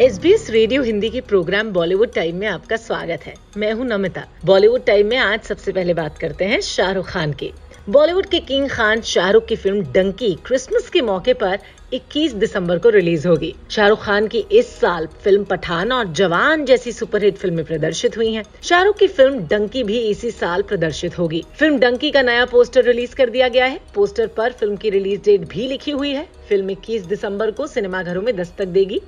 S B S radio Hindi के programme Bollywood time में आपका स्वागत है। मैं हूँ नमिता। बॉलीवुड टाइम में आज सबसे पहले बात करते हैं शाहरुख खान की। बॉलीवुड के किंग खान शाहरुख की फ़िल्म डंकी क्रिसमस के मौके पर 21 दिसंबर को रिलीज़ होगी। शाहरुख खान की इस साल फ़िल्म पठान और जवान जैसी सुपरहिट फ़िल्में प्रदर्शित हुई हैं। शाहरुख की फ़िल्म डंकी भी इसी साल प्रदर्शित होगी। फ़िल्म डंकी का नया पोस्टर रिलीज़ कर दिया गया है। पोस्टर पर फ़िल्म की रिलीज़ डेट भी लिखी हुई है। फ़िल्म 21 दिसंबर को सिनेमाघरों में दस्तक देगी।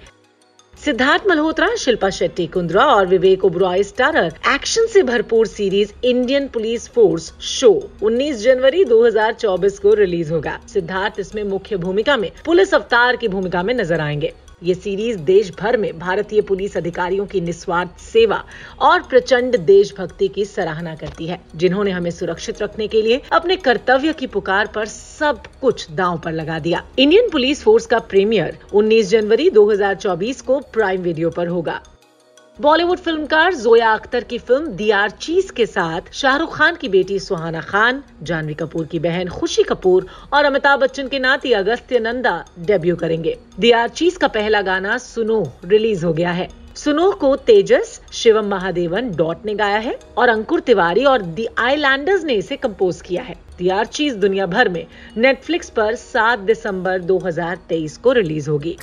सिद्धार्थ मल्होत्रा, शिल्पा शेट्टी, कुंद्रा और विवेक ओब्रॉय स्टारर। एक्शन से भरपूर series Indian police force show 19 जनवरी 2024 को रिलीज़ होगा। सिद्धार्थ इसमें मुख्य भूमिका में, पुलिस अवतार की भूमिका में नज़र आएँगे। ये सीरीज़ देश भर में भारतीय पुलिस अधिकारियों की निस्वार्थ सेवा और प्रचंड देशभक्ति की सराहना करती है, जिन्होंने हमें सुरक्षित रखने के लिए अपने कर्तव्य की पुकार पर सब कुछ दांव पर लगा दिया। इंडियन पुलिस फोर्स का प्रीमियर 19 जनवरी 2024 को प्राइम वीडियो पर होगा। बॉलीवुड फिल्मकार जोया अख्तर की फ़िल्म दी आर चीज़ के साथ शाहरुख खान की बेटी सुहाना खान, जानवी कपूर की बहन खुशी कपूर और अमिताभ बच्चन के नाती अगस्त्य नंदा डेब्यू करेंगे। दी आर चीज़ का पहला गाना सुनो रिलीज़ हो गया है। सुनो को तेजस, शिवम महादेवन डॉट ने गाया है और अंकुर तिवारी और दी आईलैंडर्स ने इसे कंपोज किया है। दी आर चीज़ दुनिया भर में नेटफ्लिक्स पर 7 दिसंबर 2023 को रिलीज़ होगी।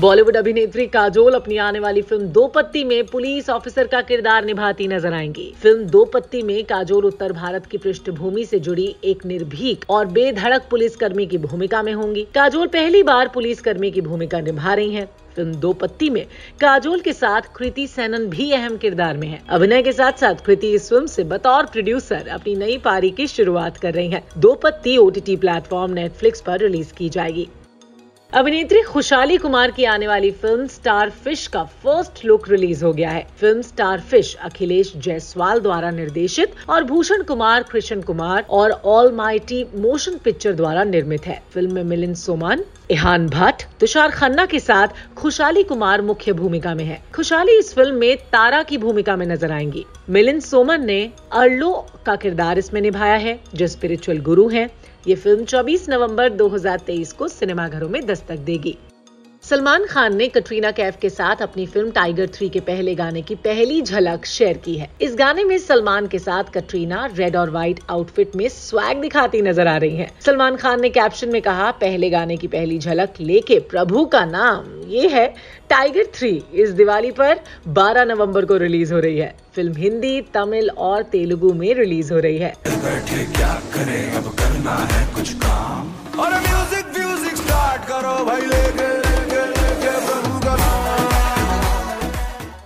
बॉलीवुड अभिनेत्री काजोल अपनी आने वाली फ़िल्म दो पत्ती में पुलिस ऑफिसर का किरदार निभाती नज़र आएँगी। फ़िल्म दो पत्ती में काजोल उत्तर भारत की पृष्ठभूमि से जुड़ी एक निर्भीक और बेधड़क पुलिसकर्मी की भूमिका में होंगी। काजोल पहली बार पुलिसकर्मी की भूमिका निभा रही हैं। फ़िल्म दो पत्ती में काजोल के साथ कृति सैनन भी अहम किरदार में है। अभिनय के साथ साथ कृति इस फ़िल्म से बतौर प्रोड्यूसर अपनी नई पारी की शुरुआत कर रही है। Do Patti OTT platform Netflix पर रिलीज़ की जाएगी। अभिनेत्री खुशाली कुमार की आने वाली फ़िल्म स्टार फ़िश का फ़र्स्ट लुक रिलीज़ हो गया है। Film starfish Akhilesh Jaiswal द्वारा निर्देशित और भूषण कुमार, कृष्ण कुमार और ऑल माइटी मोशन पिक्चर द्वारा निर्मित है। फ़िल्म में मिलिंद सोमान, इहान भट्ट, तुषार खन्ना के साथ खुशाली कुमार मुख्य भूमिका में है। खुशहाली इस फ़िल्म में तारा की भूमिका में नज़र आएँगी। मिलिंद सोमन ने अर्लो का किरदार इसमें निभाया है, जो स्पिरिचुअल गुरु हैं। ये फ़िल्म 24 नवंबर 2023 को सिनेमाघरों में दस्तक देगी। सलमान खान ने कटरीना कैफ के साथ अपनी फ़िल्म टाइगर थ्री के पहले गाने की पहली झलक शेयर की है। इस गाने में सलमान के साथ कटरीना रेड और व्हाइट आउटफिट में स्वैग दिखाती नज़र आ रही हैं। सलमान खान ने कैप्शन में कहा, पहले गाने की पहली झलक लेके प्रभु का नाम, ये है टाइगर थ्री। इस दिवाली पर 12 नवंबर को रिलीज़ हो रही है। फ़िल्म हिंदी, तमिल और तेलुगु में रिलीज़ हो रही है। और म्यूज़िक म्यूज़िक स्टार्ट करो भाई लेके।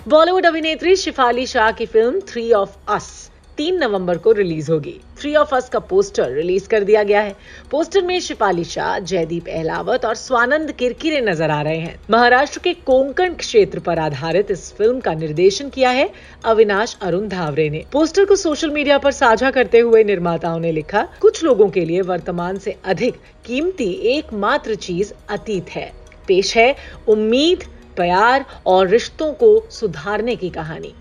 बॉलीवुड अभिनेत्री शिफाली शाह की फ़िल्म थ्री ऑफ़ अस तीन नवंबर को रिलीज़ होगी। थ्री ऑफ़ अस का पोस्टर रिलीज़ कर दिया गया है। पोस्टर में शिफाली शाह, जयदीप अहलावत और स्वानंद किरकिरे नज़र आ रहे हैं। महाराष्ट्र के कोंकण क्षेत्र पर आधारित इस फ़िल्म का निर्देशन किया है अविनाश अरुण धावरे ने। पोस्टर को सोशल मीडिया पर साझा करते हुए निर्माताओं ने लिखा, कुछ लोगों के लिए वर्तमान से अधिक कीमती एकमात्र चीज़ अतीत है। पेश है, उम्मीद प्यार और रिश्तों को सुधारने की कहानी।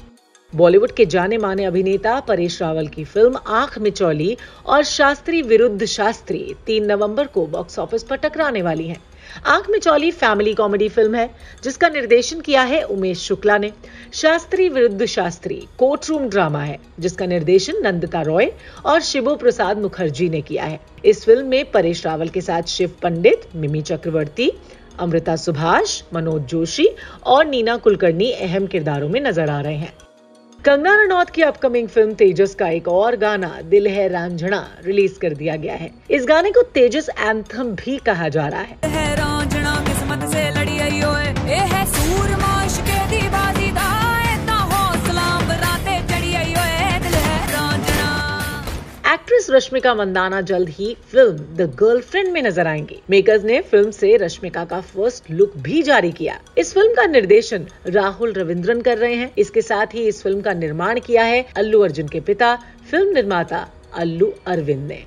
बॉलीवुड के जाने माने अभिनेता परेश रावल की फ़िल्म आँख मिचौली और शास्त्री विरुद्ध शास्त्री तीन नवंबर को बॉक्स ऑफ़िस पर टकराने वाली है। आँख मिचौली फैमिली कॉमेडी फ़िल्म है, जिसका निर्देशन किया है उमेश शुक्ला ने। शास्त्री विरुद्ध शास्त्री कोर्ट रूम ड्रामा है, जिसका निर्देशन नंदिता रॉय और शिवो प्रसाद मुखर्जी ने किया है। इस फ़िल्म में परेश रावल के साथ शिव पंडित, मिमी चक्रवर्ती अमृता सुभाष मनोज जोशी और नीना कुलकर्णी अहम किरदारों में नज़र आ रहे हैं। कंगना रनौत की अपकमिंग फ़िल्म तेजस का एक और गाना दिल है रांझणा रिलीज़ कर दिया गया है। इस गाने को तेजस एंथम भी कहा जा रहा है, है है। रश्मिका मंदाना जल्द ही फ़िल्म द गर्लफ्रेंड में नज़र आएँगी। मेकर्स ने फ़िल्म से रश्मिका का फ़र्स्ट लुक भी जारी किया। इस फ़िल्म का निर्देशन राहुल रविंद्रन कर रहे हैं। इसके साथ ही इस फ़िल्म का निर्माण किया है अल्लू अर्जुन के पिता, फ़िल्म निर्माता अल्लू अरविंद ने।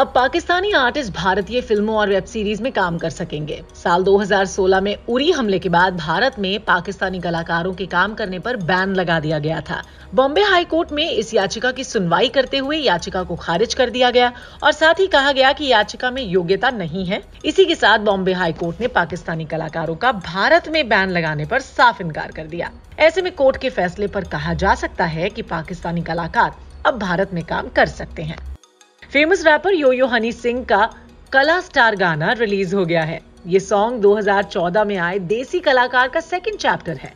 अब पाकिस्तानी आर्टिस्ट भारतीय फ़िल्मों और वेब सीरीज़ में काम कर सकेंगे। साल 2016 में उरी हमले के बाद भारत में पाकिस्तानी कलाकारों के काम करने पर बैन लगा दिया गया था। बॉम्बे हाई कोर्ट में इस याचिका की सुनवाई करते हुए याचिका को खारिज कर दिया गया और साथ ही कहा गया कि याचिका में योग्यता नहीं है। इसी के साथ बॉम्बे हाई कोर्ट ने पाकिस्तानी कलाकारों का भारत में बैन लगाने पर साफ़ इनकार कर दिया। ऐसे में कोर्ट के फैसले पर कहा जा सकता है कि पाकिस्तानी कलाकार अब भारत में काम कर सकते हैं। Famous rapper Yo Yo Honey Singh का कला स्टार गाना रिलीज़ हो गया है। ये सॉन्ग 2014 में आए देसी कलाकार का सेकंड चैप्टर है।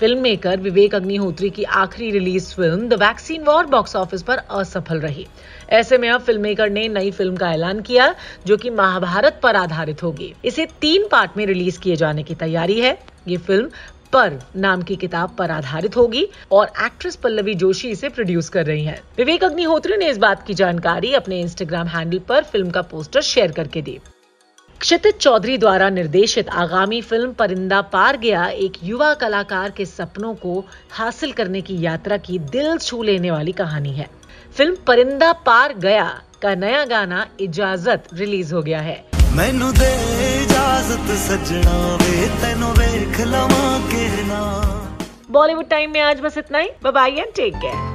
फ़िल्म मेकर विवेक अग्निहोत्री की आखिरी release film the Vaccine War box office पर असफल रही। ऐसे में अब फ़िल्म मेकर ने नई फ़िल्म का ऐलान किया, जो कि महाभारत पर आधारित होगी। इसे तीन पार्ट में रिलीज़ किए जाने की तैयारी है। ये फ़िल्म पर नाम की किताब पर आधारित होगी और एक्ट्रेस पल्लवी जोशी इसे प्रोड्यूस कर रही हैं। विवेक अग्निहोत्री ने इस बात की जानकारी अपने इंस्टाग्राम हैंडल पर फ़िल्म का पोस्टर शेयर करके दी। क्षितिज चौधरी द्वारा निर्देशित आगामी फ़िल्म परिंदा पार गया एक युवा कलाकार के सपनों को हासिल करने की यात्रा की दिल छू लेने वाली कहानी है। फ़िल्म परिंदा पार गया का नया गाना इजाज़त रिलीज़ हो गया है। मैनू दे इजाज़त सजना वे तेनो वेख लवा के ना बॉलीवुड टाइम में आज बस इतना ही। Bye and take care